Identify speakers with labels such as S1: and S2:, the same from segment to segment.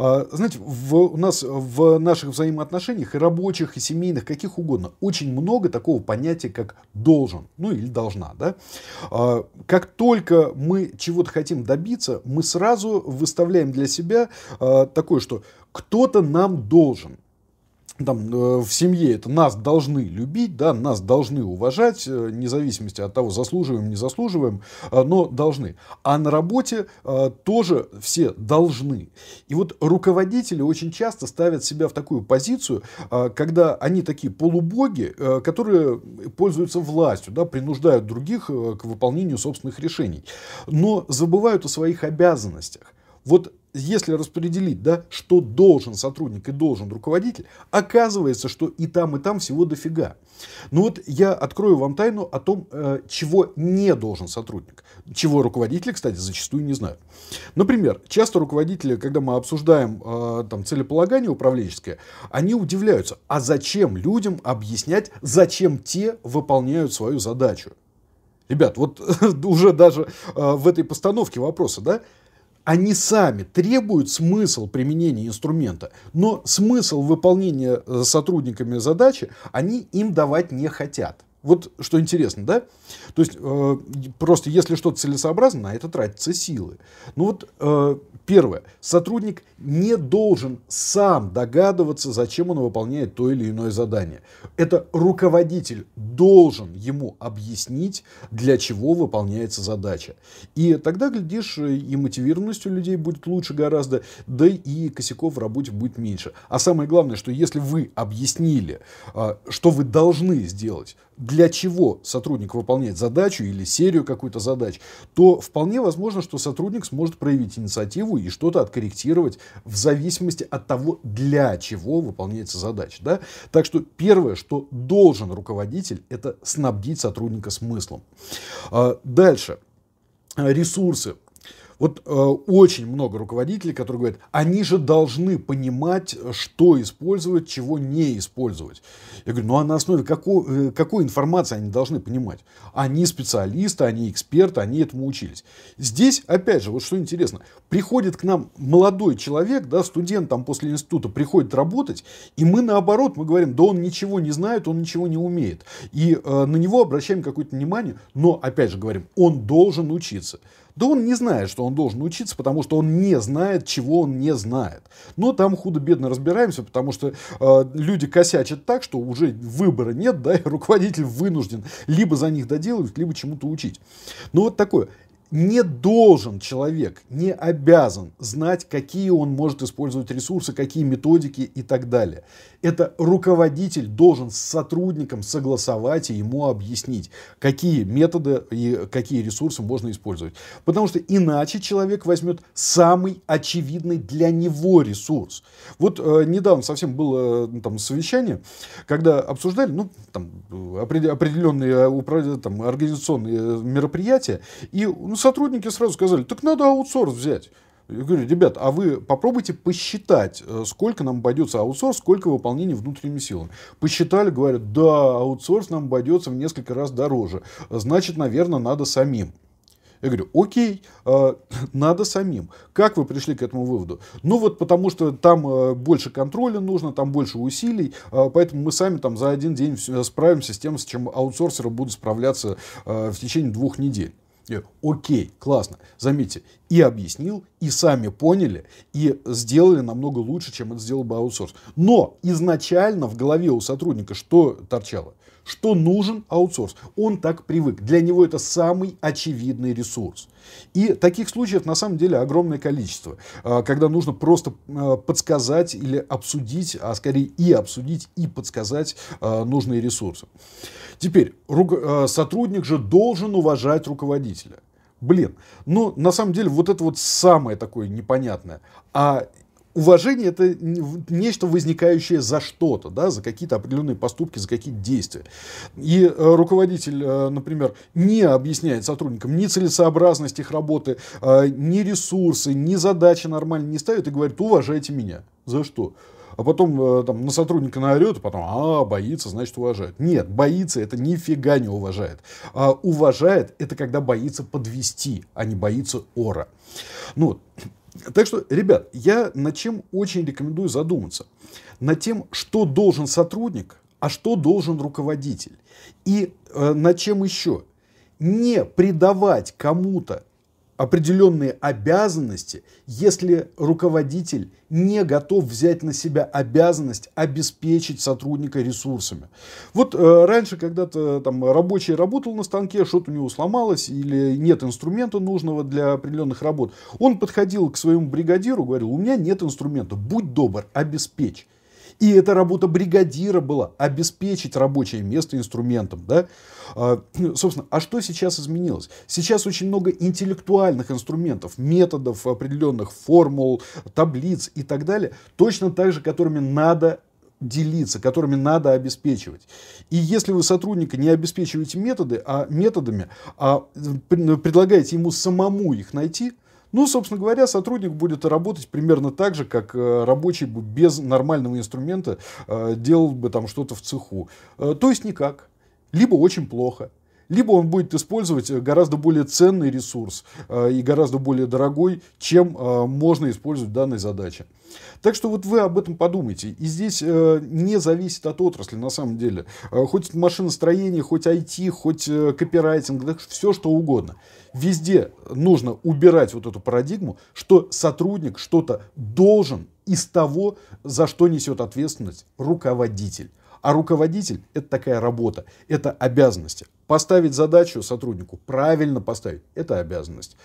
S1: А, знаете, в, у нас в наших взаимоотношениях, и рабочих, и семейных, каких угодно, очень много такого понятия, как должен, ну или должна. Да? А, как только мы чего-то хотим добиться, мы сразу выставляем для себя а, такое, что кто-то нам должен там, э, в семье это нас должны любить, да, нас должны уважать, э, вне зависимости от того, заслуживаем, не заслуживаем, э, но должны. А на работе тоже все должны. И вот руководители очень часто ставят себя в такую позицию, когда они такие полубоги, которые пользуются властью, да, принуждают других к выполнению собственных решений, но забывают о своих обязанностях. Вот если распределить, да, что должен сотрудник и должен руководитель, оказывается, что и там, и там всего дофига. Ну вот я открою вам тайну о том, э, чего не должен сотрудник. Чего руководители, кстати, зачастую не знают. Например, часто руководители, когда мы обсуждаем э, там, целеполагание управленческое, они удивляются, а зачем людям объяснять, зачем те выполняют свою задачу. Ребят, вот уже даже э, в этой постановке вопроса, да, они сами требуют смысл применения инструмента, но смысл выполнения э, сотрудниками задачи они им давать не хотят. Вот что интересно, да? То есть, э, просто если что-то целесообразно, на это тратятся силы. Ну вот, э, первое. Сотрудник не должен сам догадываться, зачем он выполняет то или иное задание. Это руководитель должен ему объяснить, для чего выполняется задача. И тогда, глядишь, и мотивированность у людей будет лучше гораздо, да и косяков в работе будет меньше. А самое главное, что если вы объяснили, э, что вы должны сделать, для чего сотрудник выполняет задачу или серию какую-то задач, то вполне возможно, что сотрудник сможет проявить инициативу и что-то откорректировать в зависимости от того, для чего выполняется задача. Да? Так что первое, что должен руководитель, это снабдить сотрудника смыслом. А, дальше. Ресурсы. Вот э, очень много руководителей, которые говорят, они же должны понимать, что использовать, чего не использовать. Я говорю, ну а на основе какой, э, какой информации они должны понимать? Они специалисты, они эксперты, они этому учились. Здесь, опять же, вот что интересно, приходит к нам молодой человек, да, студент там после института приходит работать, и мы наоборот, мы говорим, да он ничего не знает, он ничего не умеет. И э, на него обращаем какое-то внимание, но, опять же говорим, он должен учиться. Да он не знает, что он должен учиться, потому что он не знает, чего он не знает. Но там худо-бедно разбираемся, потому что э, люди косячат так, что уже выбора нет, да, и руководитель вынужден либо за них доделывать, либо чему-то учить. Ну вот такое не должен человек, не обязан знать, какие он может использовать ресурсы, какие методики и так далее. Это руководитель должен с сотрудником согласовать и ему объяснить, какие методы и какие ресурсы можно использовать. Потому что иначе человек возьмет самый очевидный для него ресурс. Вот э, недавно совсем было э, там, совещание, когда обсуждали ну, там, определенные э, там, организационные мероприятия, и ну, сотрудники сразу сказали, так надо аутсорс взять. Я говорю, ребят, а вы попробуйте посчитать, э, сколько нам обойдется аутсорс, сколько выполнения внутренними силами. Посчитали, говорят, да, аутсорс нам обойдется в несколько раз дороже. Значит, наверное, надо самим. Я говорю, окей, э, надо самим. Как вы пришли к этому выводу? Ну вот потому что там э, больше контроля нужно, там больше усилий, поэтому мы сами там за один день справимся с тем, с чем аутсорсеры будут справляться в течение двух недель. Окей, классно. Заметьте, и объяснил, и сами поняли, и сделали намного лучше, чем это сделал бы аутсорс. Но изначально в голове у сотрудника что торчало? Что нужен аутсорс? Он так привык. Для него это самый очевидный ресурс. И таких случаев на самом деле огромное количество, а, когда нужно просто а, подсказать или обсудить, а скорее и обсудить, и подсказать а, нужные ресурсы. Теперь, сотрудник же должен уважать руководителя. Блин, ну на самом деле вот это вот самое такое непонятное. А уважение это нечто возникающее за что-то, да, за какие-то определенные поступки, за какие-то действия. И э, руководитель, э, например, не объясняет сотрудникам ни целесообразность их работы, э, ни ресурсы, ни задачи нормально не ставит и говорит, уважайте меня. За что? а потом там, на сотрудника наорет, и потом, а, боится, значит, уважает. Нет, боится, это нифига не уважает. А, уважает, это когда боится подвести, а не боится ора. Ну, Так что, ребят, я над чем очень рекомендую задуматься. Над тем, что должен сотрудник, а что должен руководитель. И э, над чем еще. Не придавать кому-то определенные обязанности, если руководитель не готов взять на себя обязанность обеспечить сотрудника ресурсами. Вот э, раньше когда-то там рабочий работал на станке, что-то у него сломалось или нет инструмента нужного для определенных работ. Он подходил к своему бригадиру, говорил, у меня нет инструмента, будь добр, обеспечь. И эта работа бригадира была обеспечить рабочее место инструментом. Да? А, собственно, а что сейчас изменилось? Сейчас очень много интеллектуальных инструментов, методов, определенных формул, таблиц и так далее, точно так же, которыми надо делиться, которыми надо обеспечивать. И если вы сотрудника не обеспечиваете методы, а методами, а предлагаете ему самому их найти – ну, собственно говоря, сотрудник будет работать примерно так же, как э, рабочий бы без нормального инструмента э, делал бы там что-то в цеху. Э, то есть никак. Либо очень плохо либо он будет использовать гораздо более ценный ресурс и гораздо более дорогой, чем можно использовать в данной задаче. Так что вот вы об этом подумайте. И здесь не зависит от отрасли на самом деле. Хоть машиностроение, хоть IT, хоть копирайтинг, все что угодно. Везде нужно убирать вот эту парадигму, что сотрудник что-то должен из того, за что несет ответственность руководитель. А руководитель – это такая работа, это обязанности. Поставить задачу сотруднику, правильно поставить – это обязанность.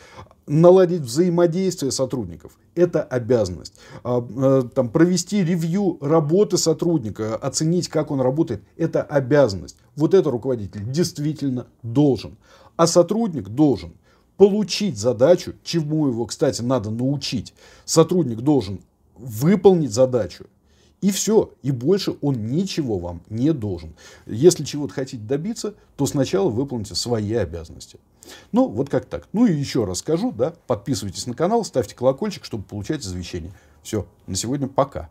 S1: Наладить взаимодействие сотрудников – это обязанность. А, э, там, провести ревью работы сотрудника, оценить, как он работает – это обязанность. Вот это руководитель действительно должен. А сотрудник должен получить задачу, чему его, кстати, надо научить. Сотрудник должен выполнить задачу, и все, и больше он ничего вам не должен. Если чего-то хотите добиться, то сначала выполните свои обязанности. Ну, вот как так. Ну и еще раз скажу, да, подписывайтесь на канал, ставьте колокольчик, чтобы получать извещения. Все, на сегодня пока.